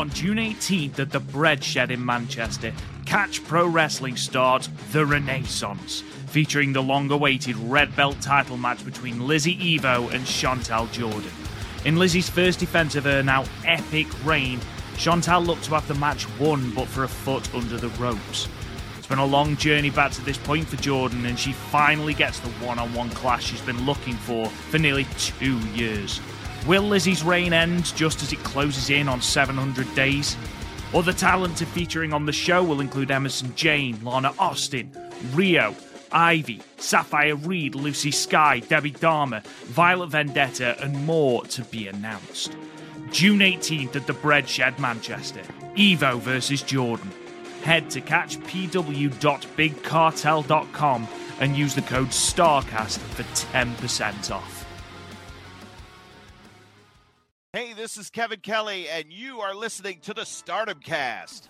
On June 18th at the Bread Shed in Manchester, Catch Pro Wrestling starts The Renaissance, featuring the long awaited Red Belt title match between Lizzie Evo and Chantal Jordan. In Lizzie's first defense of her now epic reign, Chantal looked to have the match won but for a foot under the ropes. It's been a long journey back to this point for Jordan, and she finally gets the one on one clash she's been looking for for nearly two years. Will Lizzie's reign end just as it closes in on 700 days? Other talent featuring on the show will include Emerson Jane, Lana Austin, Rio, Ivy, Sapphire Reed, Lucy Sky, Debbie Dharma, Violet Vendetta, and more to be announced. June 18th at the Bread Shed, Manchester. Evo versus Jordan. Head to catchpw.bigcartel.com and use the code STARCAST for 10% off. Hey, this is Kevin Kelly, and you are listening to the Stardom Cast.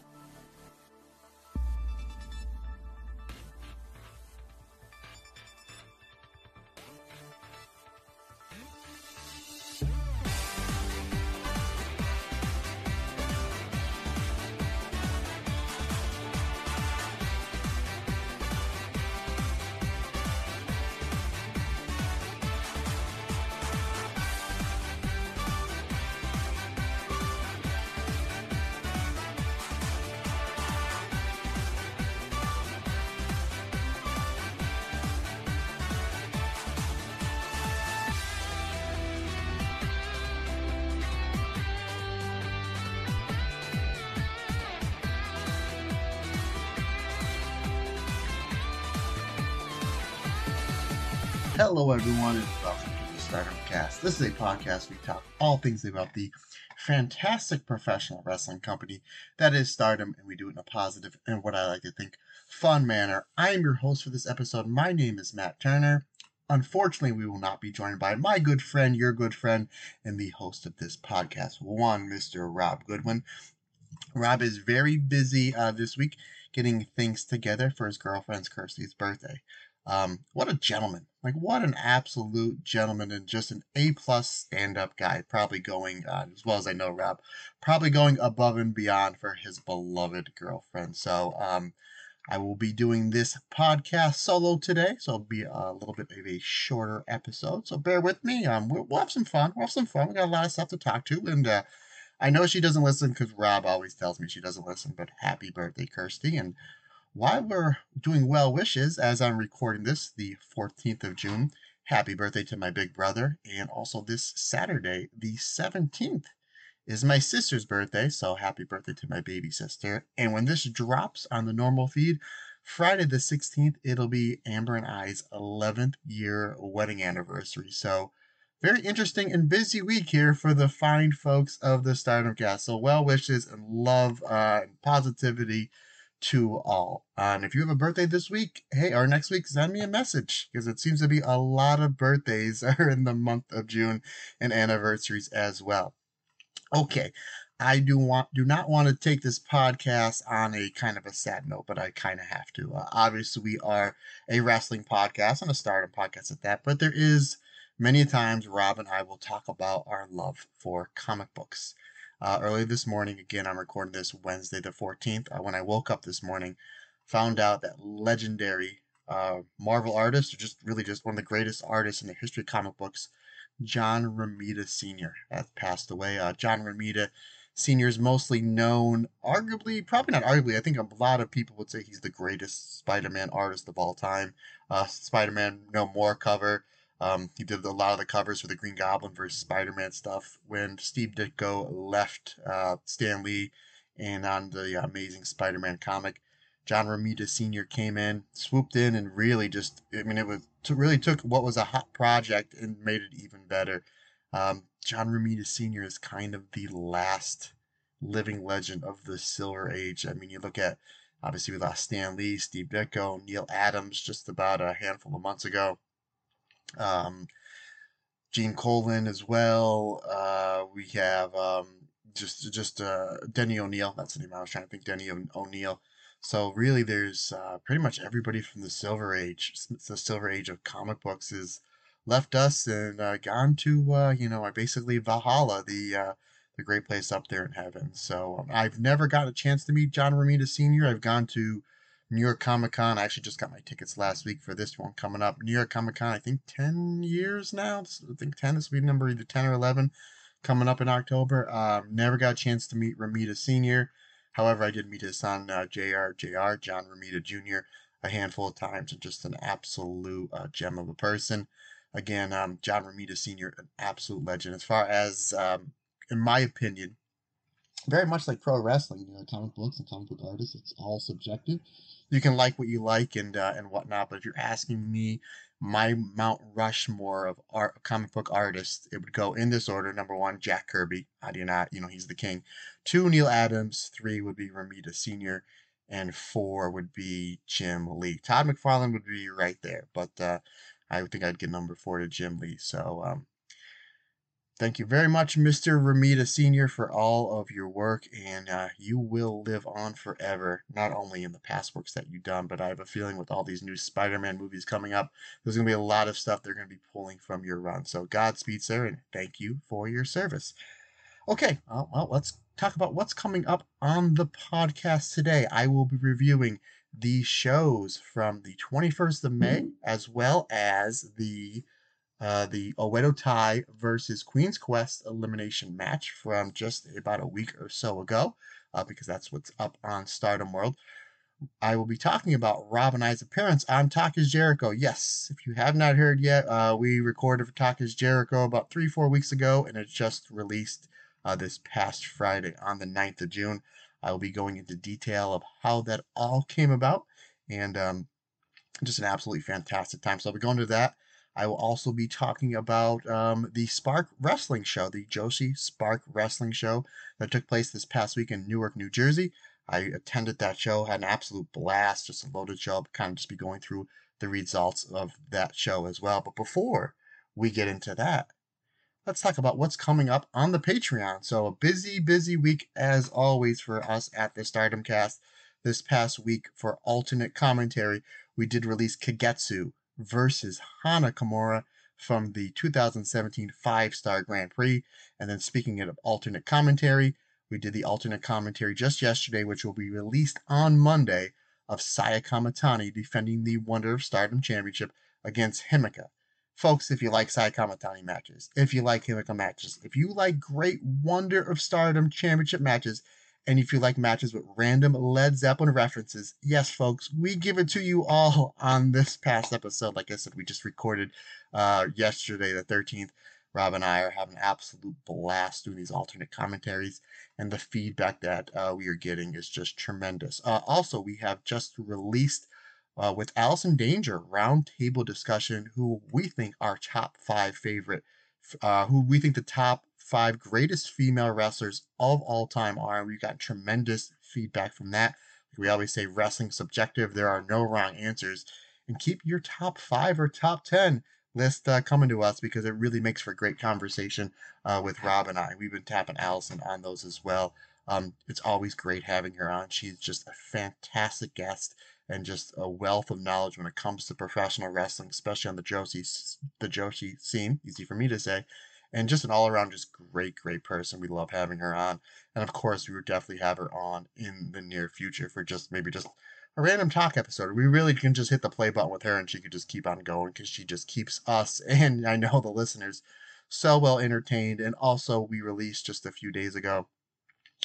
Hello, everyone, and welcome to the Stardom Cast. This is a podcast we talk all things about the fantastic professional wrestling company that is Stardom, and we do it in a positive and what I like to think fun manner. I am your host for this episode. My name is Matt Turner. Unfortunately, we will not be joined by my good friend, your good friend, and the host of this podcast, one Mr. Rob Goodwin. Rob is very busy uh, this week getting things together for his girlfriend's Kirsty's birthday. Um, what a gentleman! Like what an absolute gentleman and just an A plus stand up guy. Probably going uh, as well as I know Rob, probably going above and beyond for his beloved girlfriend. So um, I will be doing this podcast solo today, so it'll be a little bit of a shorter episode. So bear with me. Um, we'll, we'll have some fun. We'll have some fun. We got a lot of stuff to talk to, and uh, I know she doesn't listen because Rob always tells me she doesn't listen. But happy birthday, Kirsty, and while we're doing well wishes, as I'm recording this, the 14th of June, happy birthday to my big brother. And also this Saturday, the 17th, is my sister's birthday. So happy birthday to my baby sister. And when this drops on the normal feed, Friday the 16th, it'll be Amber and I's 11th year wedding anniversary. So very interesting and busy week here for the fine folks of the Stardom Cast. So well wishes and love uh, and positivity to all. And if you have a birthday this week, hey, or next week, send me a message because it seems to be a lot of birthdays are in the month of June and anniversaries as well. Okay, I do want do not want to take this podcast on a kind of a sad note, but I kind of have to. Uh, obviously, we are a wrestling podcast and a Stardom podcast at that, but there is many times Rob and I will talk about our love for comic books. Uh, early this morning, again, I'm recording this Wednesday the 14th. Uh, when I woke up this morning, found out that legendary uh, Marvel artist, or just really just one of the greatest artists in the history of comic books, John Romita Sr. has passed away. Uh, John Romita Sr. is mostly known, arguably, probably not arguably, I think a lot of people would say he's the greatest Spider Man artist of all time. Uh, Spider Man No More cover. Um, he did a lot of the covers for the Green Goblin versus Spider Man stuff. When Steve Ditko left uh, Stan Lee and on the Amazing Spider Man comic, John Romita Sr. came in, swooped in, and really just, I mean, it was to really took what was a hot project and made it even better. Um, John Romita Sr. is kind of the last living legend of the Silver Age. I mean, you look at obviously we lost Stan Lee, Steve Ditko, Neal Adams just about a handful of months ago. Um, Gene Colan as well. Uh, we have um, just just uh, Denny O'Neil. That's the name I was trying to think. Denny O'Neil. So really, there's uh, pretty much everybody from the Silver Age, the Silver Age of comic books, is left us and uh, gone to uh, you know basically Valhalla, the uh, a great place up there in heaven. So um, I've never got a chance to meet John Romita Sr. I've gone to New York Comic Con. I actually just got my tickets last week for this one coming up. New York Comic Con, I think 10 years now. I think 10, this will be number either 10 or 11 coming up in October. Um, never got a chance to meet Romita Sr. However, I did meet his son, uh, JR, JR, John Romita Jr., a handful of times, and just an absolute uh, gem of a person. Again, um, John Romita Sr., an absolute legend. As far as, um, in my opinion, very much like pro wrestling, you know, comic books and comic book artists, it's all subjective you can like what you like and uh, and whatnot. But if you're asking me, my Mount Rushmore of art, comic book artists, it would go in this order. Number one, Jack Kirby. How do you not? You know, he's the king. Two, Neal Adams. Three would be Romita Sr. And four would be Jim Lee. Todd McFarlane would be right there, but uh, I think I'd get number four to Jim Lee. So um, Thank you very much, Mr. Romita Sr., for all of your work, and uh, you will live on forever, not only in the past works that you've done, but I have a feeling with all these new Spider Man movies coming up, there's going to be a lot of stuff they're going to be pulling from your run. So, Godspeed, sir, and thank you for your service. Okay, well, well, let's talk about what's coming up on the podcast today. I will be reviewing the shows from the 21st of May as well as the uh, the Oedo Tai versus Queen's Quest elimination match from just about a week or so ago, uh, because that's what's up on Stardom World. I will be talking about Rob and I's appearance on Talk is Jericho. Yes, if you have not heard yet, uh, we recorded for Talk is Jericho about three, four weeks ago, and it just released uh, this past Friday on the 9th of June. I will be going into detail of how that all came about and um, just an absolutely fantastic time. So I'll be going to that. I will also be talking about um, the Spark Wrestling Show, the Joshi Spark Wrestling Show that took place this past week in Newark, New Jersey. I attended that show, had an absolute blast, just a loaded show. Kind of just be going through the results of that show as well. But before we get into that, let's talk about what's coming up on the Patreon. So, a busy, busy week as always for us at the Stardom Cast. This past week for alternate commentary, we did release Kagetsu, versus Hana Kimura from the 2017 five star Grand Prix. And then, speaking of alternate commentary, we did the alternate commentary just yesterday, which will be released on Monday, of Saya Kamatani defending the Wonder of Stardom Championship against Himeka. Folks, if you like Saya Kamatani matches, if you like Himeka matches, if you like great Wonder of Stardom Championship matches, and if you like matches with random Led Zeppelin references, yes, folks, we give it to you all on this past episode. Like I said, we just recorded uh, yesterday, the 13th. Rob and I are having an absolute blast doing these alternate commentaries, and the feedback that uh, we are getting is just tremendous. Uh, also, we have just released uh, with Allison Danger roundtable discussion, who we think our top five favorite, uh, who we think the top five greatest female wrestlers of all time are. We've got tremendous feedback from that. We always say wrestling subjective. There are no wrong answers. And keep your top five or top 10 list uh, coming to us because it really makes for great conversation uh, with Rob and I. We've been tapping Allison on those as well. Um, it's always great having her on. She's just a fantastic guest and just a wealth of knowledge when it comes to professional wrestling, especially on the Joshi the Joshi scene. Easy for me to say and just an all around just great, great person. We love having her on. And of course, we would definitely have her on in the near future for just maybe just a random talk episode. We really can just hit the play button with her and she could just keep on going because she just keeps us and I know the listeners so well entertained. And also, we released just a few days ago.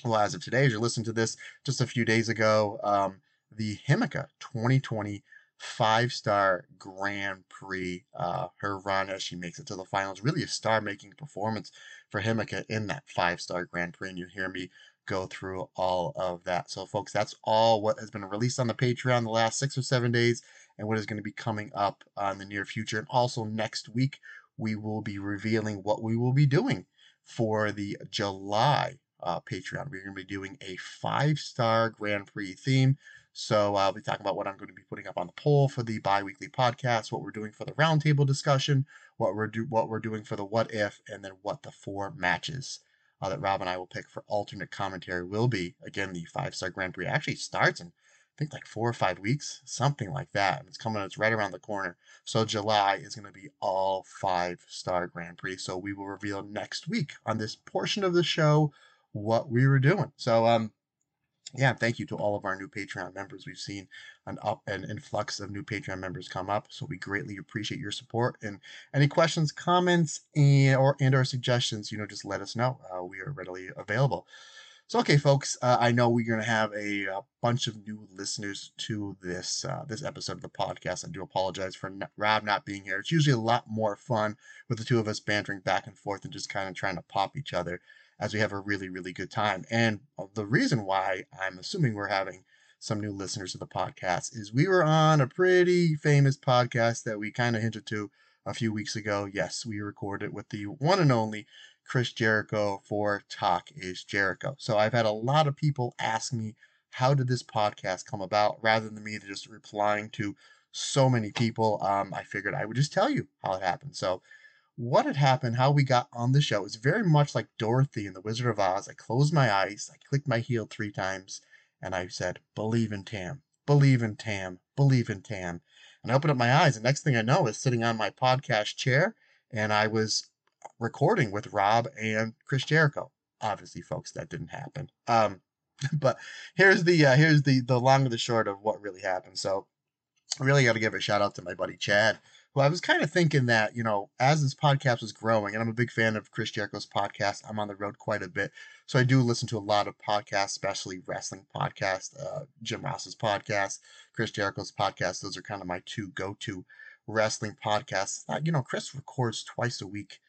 Well, as of today, as you're listening to this, just a few days ago, um, the Himeka 2020 five star Grand Prix. Uh, her run as she makes it to the finals, really a star making performance for Himeka in that five star Grand Prix. And you hear me go through all of that. So, folks, that's all what has been released on the Patreon the last six or seven days and what is going to be coming up uh, in the near future. And also next week, we will be revealing what we will be doing for the July uh, Patreon. We're going to be doing a five star Grand Prix theme. So I'll be talking about what I'm going to be putting up on the poll for the bi-weekly podcast, what we're doing for the roundtable discussion, what we're do what we're doing for the what if, and then what the four matches uh, that Rob and I will pick for alternate commentary will be. Again, the five star Grand Prix actually starts in I think like four or five weeks, something like that. And it's coming, it's right around the corner. So July is going to be all five star Grand Prix. So we will reveal next week on this portion of the show what we were doing. So, um, yeah, thank you to all of our new Patreon members. We've seen an up an influx of new Patreon members come up, so we greatly appreciate your support. And any questions, comments, and or and or suggestions, you know, just let us know. Uh, we are readily available. So, okay, folks, uh, I know we're going to have a, a, bunch of new listeners to this uh, this episode of the podcast. I do apologize for not, Rob not being here. It's usually a lot more fun with the two of us bantering back and forth and just kind of trying to pop each other as we have a really, really good time. And uh, the reason why I'm assuming we're having some new listeners to the podcast is we were on a pretty famous podcast that we kind of hinted to a few weeks ago. Yes, we recorded with the one and only Chris Jericho for Talk is Jericho. So I've had a lot of people ask me, how did this podcast come about? Rather than me just replying to so many people, um, I figured I would just tell you how it happened. So what had happened, how we got on the show is very much like Dorothy in The Wizard of Oz. I closed my eyes, I clicked my heel three times, and I said, believe in Tam, believe in Tam, believe in Tam. And I opened up my eyes, and next thing I know is sitting on my podcast chair, and I was recording with Rob and Chris Jericho. Obviously, folks, that didn't happen. Um, but here's the uh, here's the the long and the short of what really happened. So, really got to give a shout out to my buddy Chad. Who I was kind of thinking that you know, as this podcast was growing, and I'm a big fan of Chris Jericho's podcast. I'm on the road quite a bit, so I do listen to a lot of podcasts, especially wrestling podcasts, uh, Jim Ross's podcast, Chris Jericho's podcast. Those are kind of my two go-to wrestling podcasts. Uh, you know, Chris records twice a week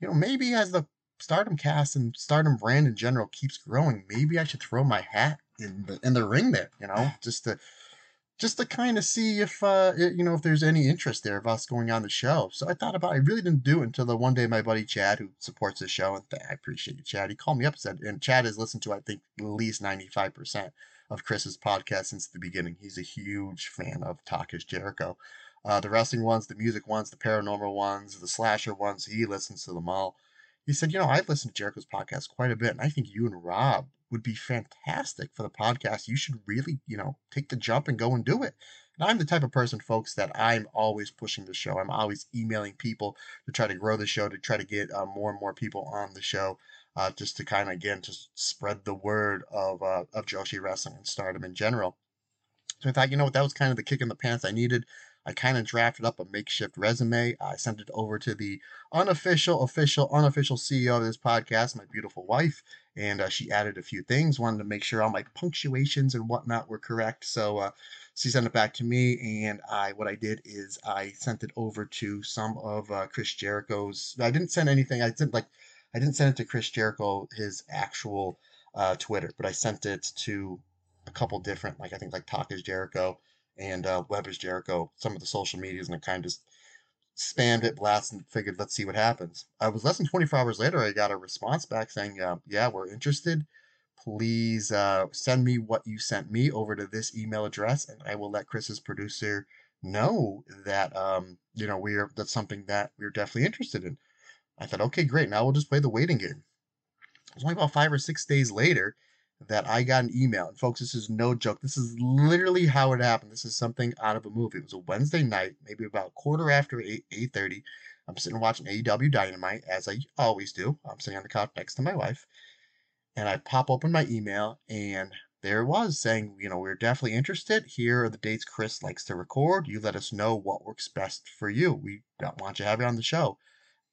you know, maybe as the Stardom cast and Stardom brand in general keeps growing, maybe I should throw my hat in the in the ring there. You know, just to just to kind of see if uh you know if there's any interest there of us going on the show. So I thought about. It. I really didn't do it until the one day my buddy Chad, who supports the show, and I appreciate you, Chad. He called me up and said, and Chad has listened to I think at least ninety five percent of Chris's podcast since the beginning. He's a huge fan of Talk is Jericho. Uh, the wrestling ones, the music ones, the paranormal ones, the slasher ones. He listens to them all. He said, You know, I've listened to Jericho's podcast quite a bit, and I think you and Rob would be fantastic for the podcast. You should really, you know, take the jump and go and do it. And I'm the type of person, folks, that I'm always pushing the show. I'm always emailing people to try to grow the show, to try to get uh, more and more people on the show, uh, just to kind of, again, just spread the word of, uh, of Joshi Wrestling and stardom in general. So I thought, you know what, that was kind of the kick in the pants I needed. I kind of drafted up a makeshift resume. I sent it over to the unofficial, official, unofficial CEO of this podcast, my beautiful wife, and uh, she added a few things. Wanted to make sure all my punctuations and whatnot were correct. So uh, she sent it back to me, and I what I did is I sent it over to some of uh, Chris Jericho's. I didn't send anything. I didn't like. I didn't send it to Chris Jericho his actual uh, Twitter, but I sent it to a couple different, like I think like Talk is Jericho and uh, Web is Jericho, some of the social medias, and I kind of just spammed it, blasted, and figured, let's see what happens. I was less than 24 hours later, I got a response back saying, uh, yeah, we're interested. Please uh, send me what you sent me over to this email address, and I will let Chris's producer know that um, you know we're that's something that we're definitely interested in. I thought, okay, great. Now we'll just play the waiting game. It was only about five or six days later that I got an email. And folks, this is no joke. This is literally how it happened. This is something out of a movie. It was a Wednesday night, maybe about quarter after 8, 8.30. I'm sitting watching AEW Dynamite, as I always do. I'm sitting on the couch next to my wife. And I pop open my email, and there it was saying, you know, we're definitely interested. Here are the dates Chris likes to record. You let us know what works best for you. We want you to have you on the show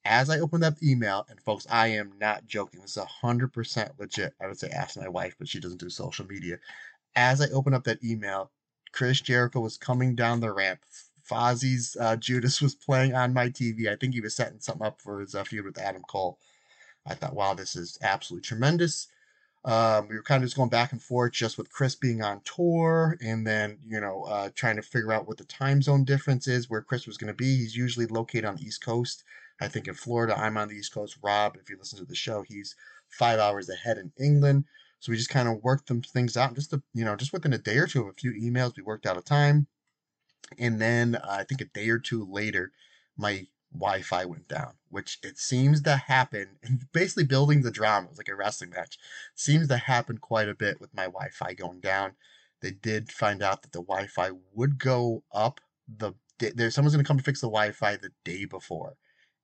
as I opened up the email, and folks, I am not joking. This is hundred percent legit. I would say ask my wife, but she doesn't do social media. As I opened up that email, Chris Jericho was coming down the ramp. Fozzy's uh, Judas was playing on my TV. I think he was setting something up for his uh, feud with Adam Cole. I thought, wow, this is absolutely tremendous. Um, we were kind of just going back and forth just with Chris being on tour and then, you know, uh, trying to figure out what the time zone difference is, where Chris was going to be. He's usually located on the East Coast. I think in Florida, I'm on the East Coast. Rob, if you listen to the show, he's five hours ahead in England. So we just kind of worked them things out. Just to, you know, just within a day or two of a few emails, we worked out a time. And then uh, I think a day or two later, my Wi-Fi went down, which it seems to happen. And basically, building the drama it was like a wrestling match. Seems to happen quite a bit with my Wi-Fi going down they did find out that the Wi-Fi would go up the day. There's someone's going to come to fix the Wi-Fi the day before,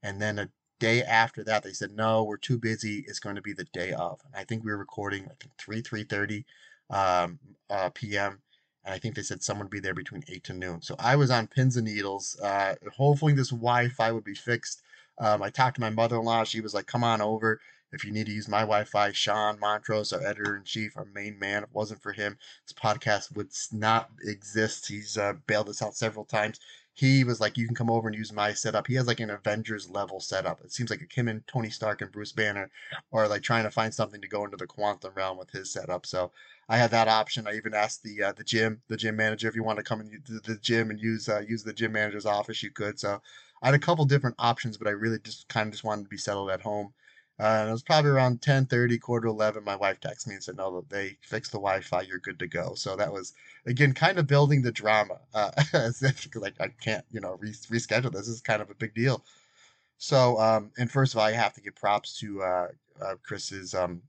and then a day after that they said no, we're too busy. It's going to be the day of. And I think we were recording I think three three thirty um, uh, p.m. And I think they said someone would be there between eight to noon. So I was on pins and needles. Uh, hopefully this Wi-Fi would be fixed. Um, I talked to my mother-in-law. She was like, "Come on over." If you need to use my Wi-Fi, Sean Montrose, our editor in chief, our main man, if it wasn't for him, this podcast would not exist. He's uh, bailed us out several times. He was like, "You can come over and use my setup." He has like an Avengers level setup. It seems like him and Tony Stark and Bruce Banner are like trying to find something to go into the quantum realm with his setup. So I had that option. I even asked the uh, the gym the gym manager if you want to come in the, the gym and use uh, use the gym manager's office, you could. So I had a couple different options, but I really just kind of just wanted to be settled at home. Uh, and it was probably around 10 30, quarter 11. My wife texted me and said, No, they fixed the Wi Fi. You're good to go. So that was, again, kind of building the drama. Uh, as if, like, I can't, you know, re- reschedule this. this is kind of a big deal. So, um, and first of all, I have to give props to uh, uh Chris's um,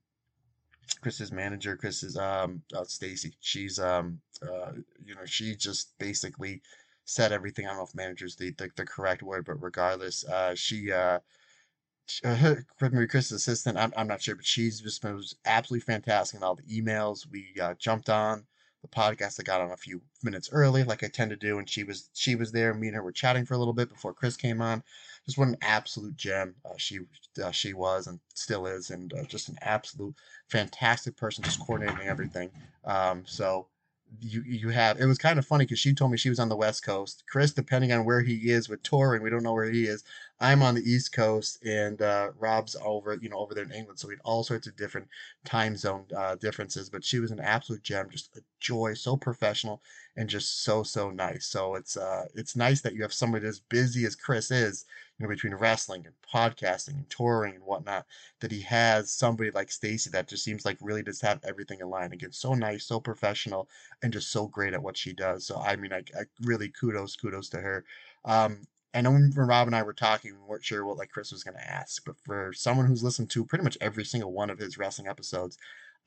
Chris's manager, Chris's um, uh, Stacy. She's um, uh, you know, she just basically said everything. I don't know if manager's the, the, the correct word, but regardless, uh, she uh, uh, Chris's assistant, I'm, I'm not sure, but she's just was absolutely fantastic in all the emails. We uh, jumped on the podcast. I got on a few minutes early, like I tend to do, and she was she was there. Me and her were chatting for a little bit before Chris came on. Just what an absolute gem uh, she uh, she was and still is, and uh, just an absolute fantastic person, just coordinating everything. Um, so you you have it was kind of funny because she told me she was on the west coast chris depending on where he is with touring we don't know where he is i'm on the east coast and uh, rob's over you know over there in england so we had all sorts of different time zone uh, differences but she was an absolute gem just a joy so professional and just so so nice so it's uh it's nice that you have somebody as busy as chris is you know, between wrestling and podcasting and touring and whatnot, that he has somebody like Stacy that just seems like really does have everything in line. Again, so nice, so professional, and just so great at what she does. So I mean, I, I really kudos, kudos to her. Um, I know when Rob and I were talking, we weren't sure what like Chris was going to ask, but for someone who's listened to pretty much every single one of his wrestling episodes,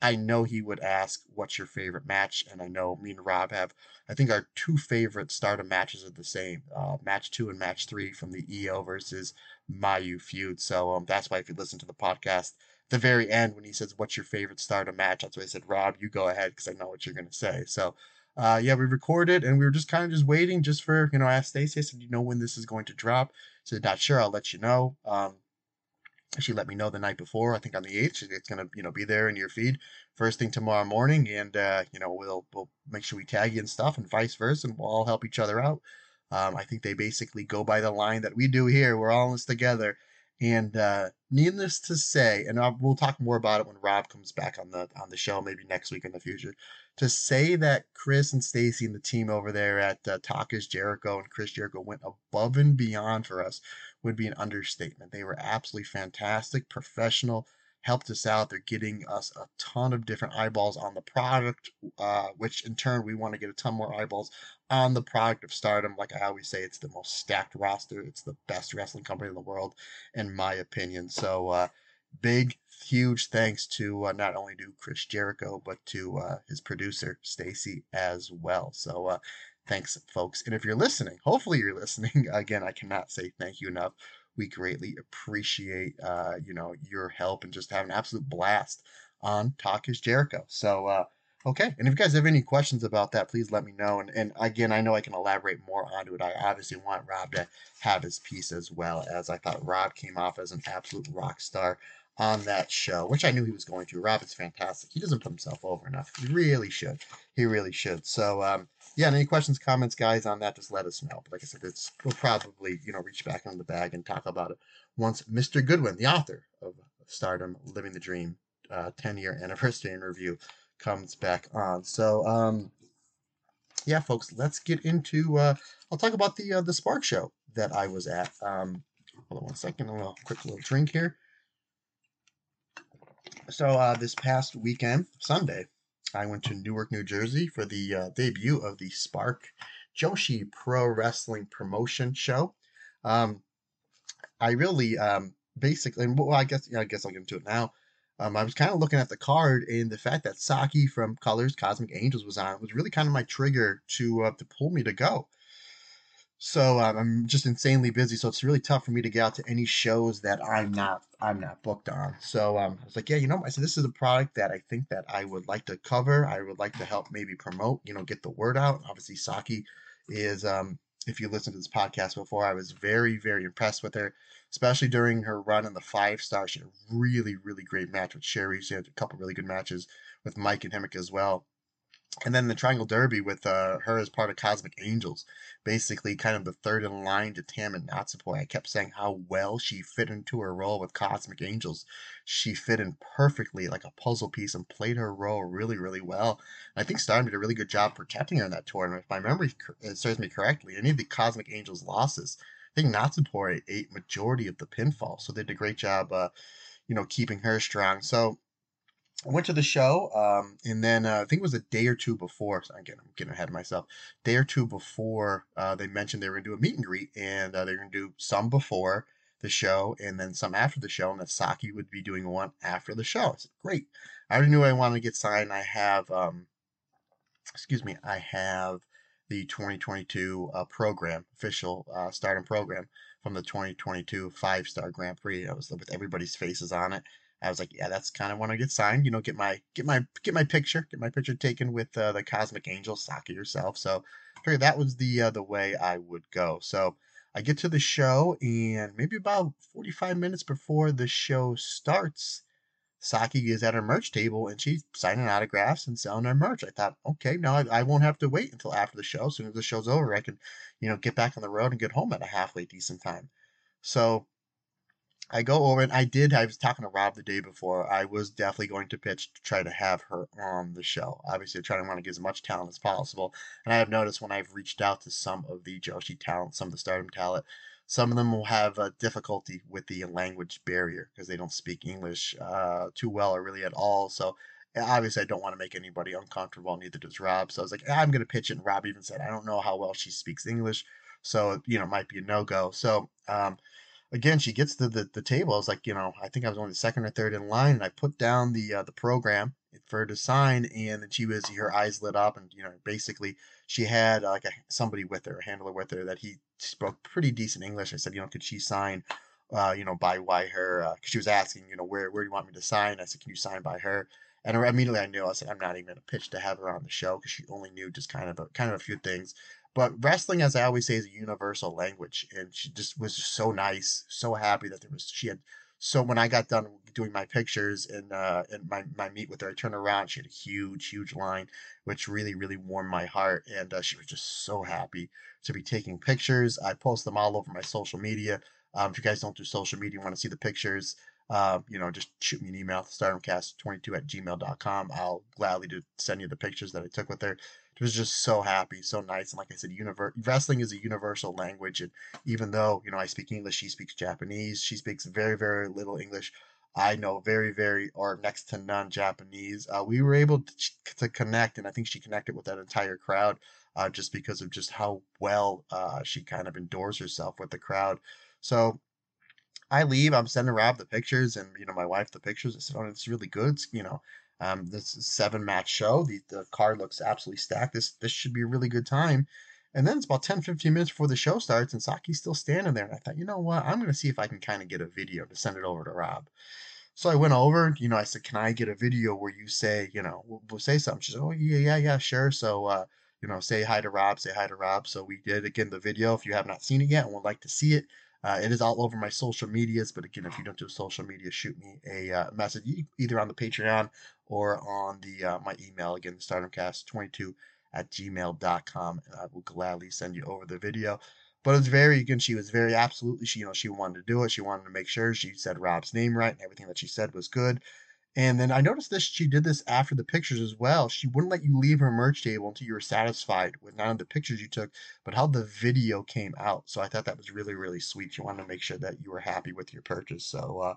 I know he would ask, "What's your favorite match?" And I know me and Rob have, I think, our two favorite Stardom matches are the same. Uh, match two and match three from the Io versus Mayu feud. So um, that's why if you listen to the podcast, the very end when he says, "What's your favorite Stardom match?" That's why I said, "Rob, you go ahead," because I know what you're gonna say. So. Uh, yeah, we recorded and we were just kind of just waiting just for, you know, I asked Stacey, I said, you know when this is going to drop? So not sure, I'll let you know. Um, she let me know the night before. I think on the eighth, it's gonna you know be there in your feed first thing tomorrow morning, and uh, you know we'll we'll make sure we tag you and stuff, and vice versa, and we'll all help each other out. Um, I think they basically go by the line that we do here. We're all in this together, and uh, needless to say, and I'll, we'll talk more about it when Rob comes back on the on the show, maybe next week in the future. To say that Chris and Stacy and the team over there at uh, Talk is Jericho and Chris Jericho went above and beyond for us would be an understatement. They were absolutely fantastic, professional, helped us out. They're getting us a ton of different eyeballs on the product, uh, which in turn we want to get a ton more eyeballs on the product of Stardom. Like I always say, it's the most stacked roster. It's the best wrestling company in the world, in my opinion. So uh, big, huge thanks to uh, not only to Chris Jericho but to uh, his producer Stacy as well. So uh, Thanks, folks. And if you're listening, hopefully you're listening. Again, I cannot say thank you enough. We greatly appreciate, uh, you know, your help and just have an absolute blast on Talk is Jericho. So, uh, okay. And if you guys have any questions about that, please let me know. And, and again, I know I can elaborate more onto it. I obviously want Rob to have his piece as well, as I thought Rob came off as an absolute rock star on that show, which I knew he was going to. Rob is fantastic. He doesn't put himself over enough. He really should. He really should. So, um, yeah, any questions, comments, guys, on that, just let us know. But like I said, it's we'll probably, you know, reach back on the bag and talk about it once Mr. Goodwin, the author of Stardom Living the Dream, uh, 10 year anniversary in review, comes back on. So, um, yeah, folks, let's get into. Uh, I'll talk about the uh, the Spark show that I was at. Um, hold on one second. A little quick little drink here. So uh, this past weekend, Sunday, I went to Newark, New Jersey for the uh, debut of the Spark Joshi Pro Wrestling Promotion Show. Um, I really um, basically, well, I guess, I guess I'll get into it now. um, I was kind of looking at the card, and the fact that Saki from Colors Cosmic Angels was on was really kind of my trigger to uh, to pull me to go. So um, I'm just insanely busy, so it's really tough for me to get out to any shows that I'm not I'm not booked on. So um, I was like, yeah, you know, I said this is a product that I think that I would like to cover. I would like to help maybe promote, you know, get the word out. Obviously, Saki is um, if you listened to this podcast before, I was very very impressed with her especially during her run in the five star. She had a really, really great match with Sherry. She had a couple really good matches with Mike and Himeka as well. And then the Triangle Derby with uh, her as part of Cosmic Angels, basically kind of the third in line to Tam and Natsupoi. I kept saying how well she fit into her role with Cosmic Angels. She fit in perfectly like a puzzle piece and played her role really, really well. And I think Stardom did a really good job protecting her in that tournament. If my memory serves me correctly, any of the Cosmic Angels losses I think Natsupoi ate majority of the pinfall, so they did a great job, uh, you know, keeping her strong. So I went to the show, um, and then uh, I think it was a day or two before. So again, I'm getting ahead of myself. Day or two before, uh, they mentioned they were going to do a meet and greet, and uh, they're going to do some before the show, and then some after the show, and that Saki would be doing one after the show. I said, "Great!" I already knew I wanted to get signed. I have, um, excuse me, I have the 2022 uh, program, official uh, Stardom program from the 2022 five star Grand Prix. I was with everybody's faces on it. I was like, yeah, that's kind of when I get signed. You know, get my get my get my picture, get my picture taken with uh, the Cosmic Angel, Saki yourself. So that was the uh, the way I would go. So I get to the show, and maybe about 45 minutes before the show starts, Saki is at her merch table and she's signing autographs and selling her merch. I thought, okay, now I, I, won't have to wait until after the show. As soon as the show's over, I can, you know, get back on the road and get home at a halfway decent time. So I go over and I did. I was talking to Rob the day before. I was definitely going to pitch to try to have her on the show. Obviously, trying to want to get as much talent as possible. And I have noticed when I've reached out to some of the Joshi talent, some of the Stardom talent, some of them will have uh, difficulty with the language barrier because they don't speak English uh, too well or really at all. So obviously, I don't want to make anybody uncomfortable. Neither does Rob. So I was like, I'm going to pitch it. And Rob even said, I don't know how well she speaks English, so you know, it might be a no go. So um, again, she gets to the, the table. I was like, you know, I think I was only second or third in line, and I put down the uh, the program for her to sign, and she was her eyes lit up, and you know, basically she had uh, like a, somebody with her, a handler with her that he spoke pretty decent English. I said, you know, could she sign, uh, you know, by why her? Because uh, she was asking, you know, where where do you want me to sign? I said, can you sign by her? And immediately I knew I said I'm not even gonna pitch to have her on the show because she only knew just kind of a, kind of a few things. But wrestling, as I always say, is a universal language, and she just was just so nice, so happy that there was she had. So when I got done doing my pictures and uh, and my, my meet with her, I turned around. She had a huge, huge line, which really, really warmed my heart. And uh, she was just so happy to be taking pictures. I post them all over my social media. Um, if you guys don't do social media, want to see the pictures, uh, you know, just shoot me an email, at stardomcast22 at gmail.com. I'll gladly do, send you the pictures that I took with her. It was just so happy, so nice. And like I said, univer- wrestling is a universal language. And even though, you know, I speak English, she speaks Japanese. She speaks very, very little English. I know very, very, or next to none Japanese. Uh, we were able to, to, connect, and I think she connected with that entire crowd uh, just because of just how well uh, she kind of endures herself with the crowd. So I leave. I'm sending Rob the pictures, and you know my wife the pictures. I said, "Oh, it's really good. You know, um, this is seven match show. The the card looks absolutely stacked. This this should be a really good time." And then it's about 10, 15 minutes before the show starts, and Saki's still standing there. And I thought, you know what? I'm going to see if I can kind of get a video to send it over to Rob. So I went over, you know, I said, can I get a video where you say, you know, we'll, we'll say something. She said, oh, yeah, yeah, yeah, sure. So, uh, you know, say hi to Rob, say hi to Rob. So we did again the video. If you have not seen it yet and would like to see it, uh, it is all over my social medias. But again, if you don't do social media, shoot me a uh, message either on the Patreon or on the uh, my email. Again, StardomCast22 at gmail.com. And I will gladly send you over the video. But it's very again, she was very absolutely she you know she wanted to do it. She wanted to make sure she said Rob's name right and everything that she said was good. And then I noticed this she did this after the pictures as well. She wouldn't let you leave her merch table until you were satisfied with not only the pictures you took, but how the video came out. So I thought that was really, really sweet. She wanted to make sure that you were happy with your purchase. So uh,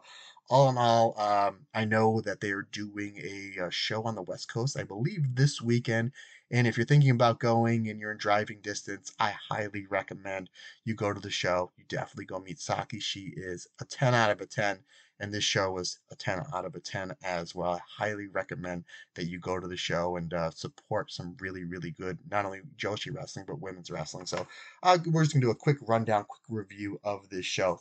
all in all, um, I know that they are doing a, a, uh, show on the West Coast, I believe this weekend. And if you're thinking about going and you're in driving distance, I highly recommend you go to the show. You definitely go meet Saki. She is a 10 out of a 10. And this show was a 10 out of a 10 as well. I highly recommend that you go to the show and uh, support some really, really good, not only Joshi wrestling, but women's wrestling. So uh, we're just going to do a quick rundown, quick review of this show.